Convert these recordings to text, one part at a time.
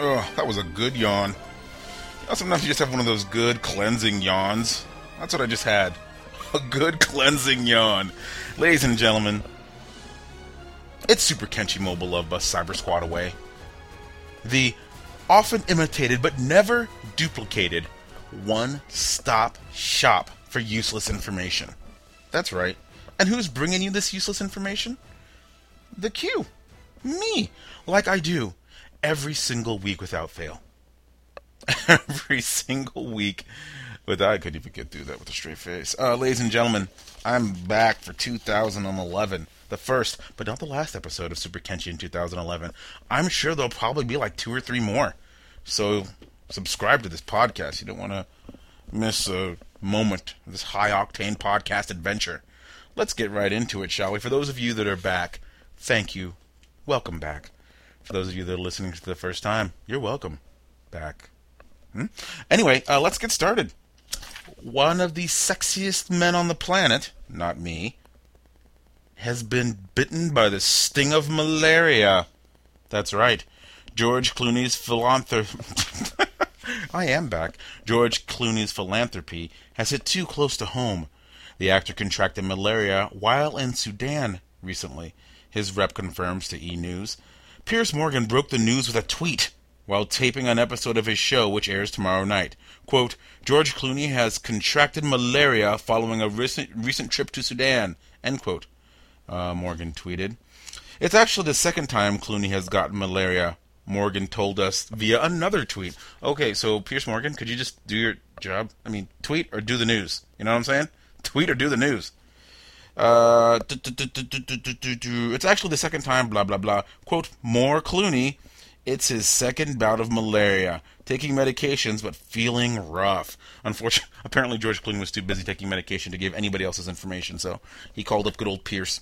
Oh, that was a good yawn. You know, sometimes you just have one of those good cleansing yawns. That's what I just had. A good cleansing yawn. Ladies and gentlemen, it's Super Kenshi Mobile Love Bus Cyber Squad away. The often imitated but never duplicated one stop shop for useless information. That's right. And who's bringing you this useless information? The Q. Me. Like I do every single week without fail. every single week without. I couldn't even get through that with a straight face. Uh, ladies and gentlemen, I'm back for 2011. The first, but not the last episode of Super Kenshi in 2011. I'm sure there'll probably be like two or three more. So subscribe to this podcast. You don't want to miss a moment of this high octane podcast adventure. Let's get right into it, shall we? For those of you that are back, thank you. Welcome back. For those of you that are listening to the first time, you're welcome back. Hmm? Anyway, uh, let's get started. One of the sexiest men on the planet, not me, has been bitten by the sting of malaria. That's right. George Clooney's philanthropy. I am back. George Clooney's philanthropy has hit too close to home. The actor contracted malaria while in Sudan recently. His rep confirms to E! News. Piers Morgan broke the news with a tweet while taping an episode of his show, which airs tomorrow night. Quote, George Clooney has contracted malaria following a recent, recent trip to Sudan. End quote. Uh, Morgan tweeted. It's actually the second time Clooney has gotten malaria, Morgan told us via another tweet. Okay, so Piers Morgan, could you just do your job? I mean, tweet or do the news? You know what I'm saying? Tweet or do the news. It's actually the second time, blah, blah, blah. Quote, more Clooney. It's his second bout of malaria. Taking medications, but feeling rough. Unfortunately, apparently George Clooney was too busy taking medication to give anybody else's information, so he called up good old Piers.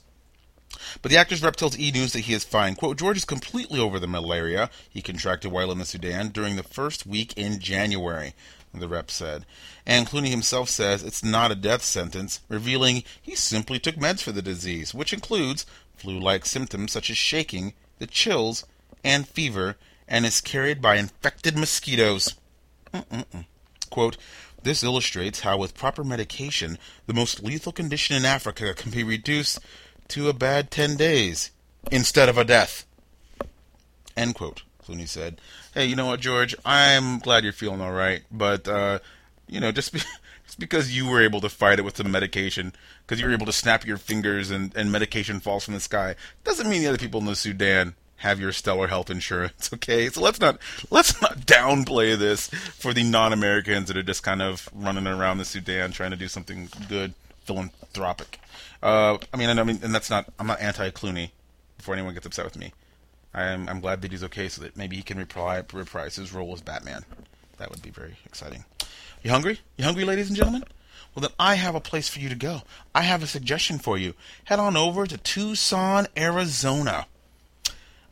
But the actor's rep tells E! News that he is fine. Quote, George is completely over the malaria he contracted while in the Sudan during the first week in January, the rep said. And Clooney himself says it's not a death sentence, revealing he simply took meds for the disease, which includes flu-like symptoms such as shaking, the chills, and fever, and is carried by infected mosquitoes. Mm-mm-mm. Quote, this illustrates how, with proper medication, the most lethal condition in Africa can be reduced to a bad 10 days instead of a death. End quote. Clooney said, Hey, you know what, George? I'm glad you're feeling all right, but, uh, you know, just, be, just because you were able to fight it with some medication, because you were able to snap your fingers and, and medication falls from the sky, doesn't mean the other people in the Sudan have your stellar health insurance, okay? So let's not let's not downplay this for the non-Americans that are just kind of running around the Sudan trying to do something good, philanthropic. Uh, I mean, I mean, and that's not. I'm not anti Clooney. Before anyone gets upset with me, I'm I'm glad that he's okay, so that maybe he can reprise reprise his role as Batman. That would be very exciting. You hungry? You hungry, ladies and gentlemen? Well, then I have a place for you to go. I have a suggestion for you. Head on over to Tucson, Arizona.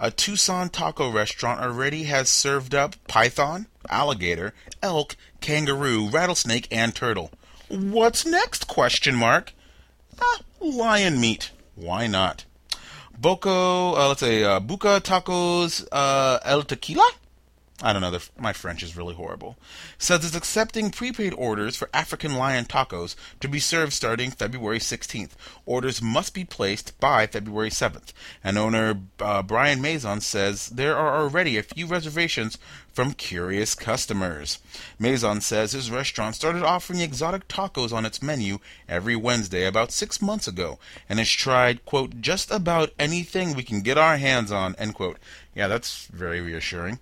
A Tucson taco restaurant already has served up python, alligator, elk, kangaroo, rattlesnake, and turtle. What's next? Question mark. Ah, lion meat. Why not? Boko, uh, let's say, uh, Buca Tacos uh, El Tequila? I don't know, my French is really horrible. Says it's accepting prepaid orders for African lion tacos to be served starting February 16th. Orders must be placed by February 7th. And owner uh, Bryan Mazon says there are already a few reservations from curious customers. Maison says his restaurant started offering exotic tacos on its menu every Wednesday about six months ago and has tried, quote, just about anything we can get our hands on, end quote. Yeah, that's very reassuring.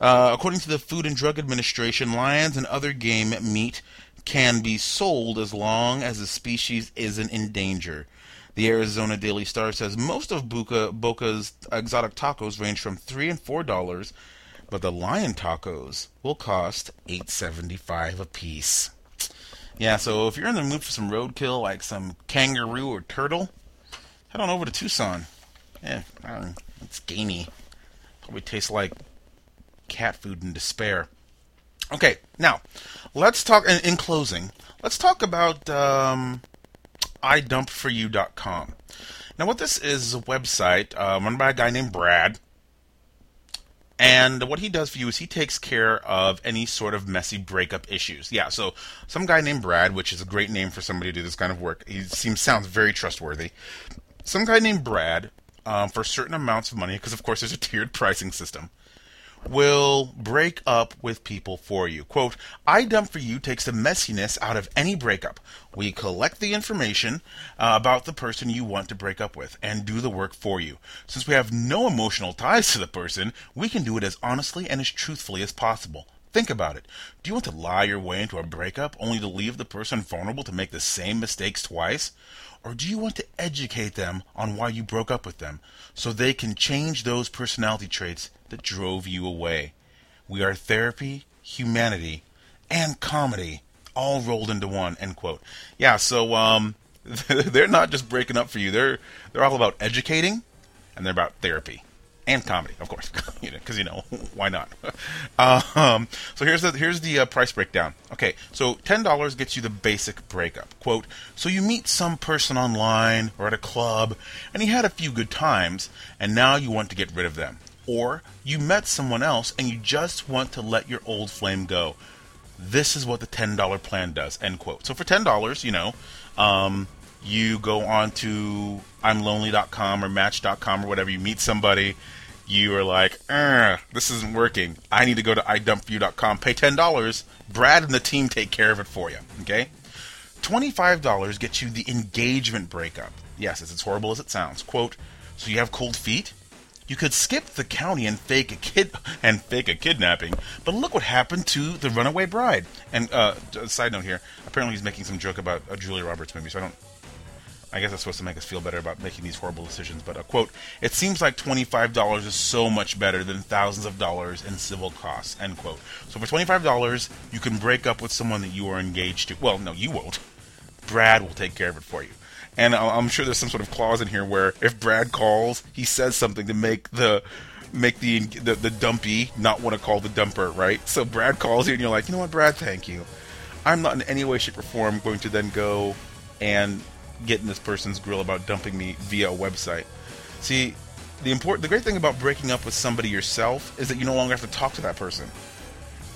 Uh, according to the Food and Drug Administration, lions and other game meat can be sold as long as the species isn't in danger. The Arizona Daily Star says most of Boca's exotic tacos range from three and four dollars, but the lion tacos will cost eight seventy five a piece. Yeah, so if you're in the mood for some roadkill, like some kangaroo or turtle, head on over to Tucson. Yeah, it's gamey. Probably tastes like cat food in despair. Okay, now let's talk. In, in closing, let's talk about um, idumpforyou.com. Now, what this is is a website uh, run by a guy named Brad. And what he does for you is he takes care of any sort of messy breakup issues. Yeah, so some guy named Brad, which is a great name for somebody to do this kind of work. He seems sounds very trustworthy. Some guy named Brad, um, for certain amounts of money, because of course there's a tiered pricing system will break up with people for you. Quote, iDump4You takes the messiness out of any breakup. We collect the information uh, about the person you want to break up with and do the work for you. Since we have no emotional ties to the person, we can do it as honestly and as truthfully as possible. Think about it. Do you want to lie your way into a breakup only to leave the person vulnerable to make the same mistakes twice? Or do you want to educate them on why you broke up with them so they can change those personality traits that drove you away. We are therapy, humanity, and comedy all rolled into one. End quote. Yeah, so um, they're not just breaking up for you. They're they're all about educating, and they're about therapy and comedy, of course, you know, because you know why not. um, so here's the here's the uh, price breakdown. Okay, so ten dollars gets you the basic breakup. Quote: So you meet some person online or at a club, and you had a few good times, and now you want to get rid of them or you met someone else and you just want to let your old flame go. This is what the $10 plan does, end quote. So for $10, you know, um, you go on to I'mLonely.com or Match.com or whatever, you meet somebody, you are like, this isn't working. I need to go to iDump4You.com, pay $10, Brad and the team take care of it for you, okay? $25 gets you the engagement breakup. Yes, it's as horrible as it sounds. Quote, so you have cold feet? You could skip the county and fake a kid and fake a kidnapping, but look what happened to the runaway bride. And uh, side note here, apparently he's making some joke about a Julia Roberts movie, so I don't. I guess that's supposed to make us feel better about making these horrible decisions. But a quote: "It seems like twenty-five dollars is so much better than thousands of dollars in civil costs." End quote. So for twenty-five dollars, you can break up with someone that you are engaged to. Well, no, you won't. Brad will take care of it for you. And I'm sure there's some sort of clause in here where if Brad calls, he says something to make the make the the, the dumpy not want to call the dumper, right? So Brad calls you, and you're like, you know what, Brad, thank you. I'm not in any way, shape, or form going to then go and get in this person's grill about dumping me via a website. See, the important, the great thing about breaking up with somebody yourself is that you no longer have to talk to that person.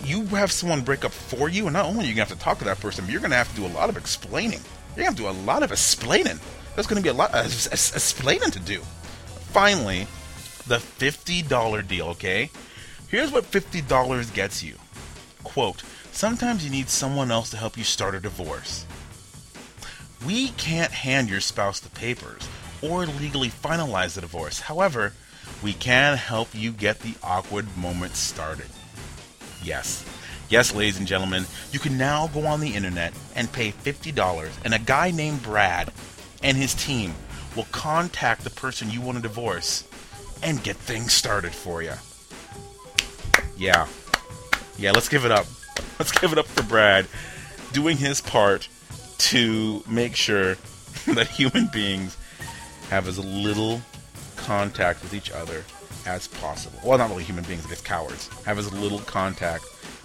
You have someone break up for you, and not only are you gonna have to talk to that person, but you're gonna have to do a lot of explaining. You're to do a lot of explaining. There's to be a lot of explaining to do. Finally, the $50 deal, okay? Here's what $50 gets you. Quote, sometimes you need someone else to help you start a divorce. We can't hand your spouse the papers or legally finalize the divorce. However, we can help you get the awkward moment started. Yes, Yes, ladies and gentlemen, you can now go on the internet and pay $50, and a guy named Brad and his team will contact the person you want to divorce and get things started for you. Yeah. Yeah, let's give it up. Let's give it up for Brad doing his part to make sure that human beings have as little contact with each other as possible. Well, not really human beings, I guess cowards. Have as little contact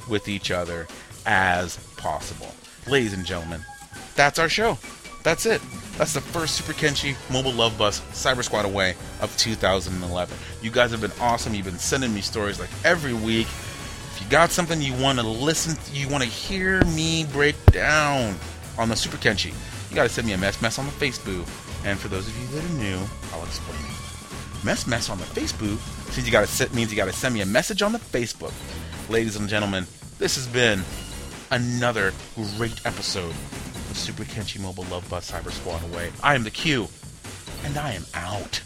with each other as possible. Ladies and gentlemen, that's our show. That's it. That's the first Super Kenshi Mobile Love Bus Cyber Squad away of 2011. You guys have been awesome. You've been sending me stories like every week. If you got something you want to listen, you want to hear me break down on the Super Kenshi, you got to send me a mess mess on the Facebook. And for those of you that are new, I'll explain it. Mess mess on the Facebook means you got to means you got to send me a message on the Facebook ladies and gentlemen, this has been another great episode of Super Kenshi Mobile Love Bus Cyber Squad Away. I am the Q, and I am out.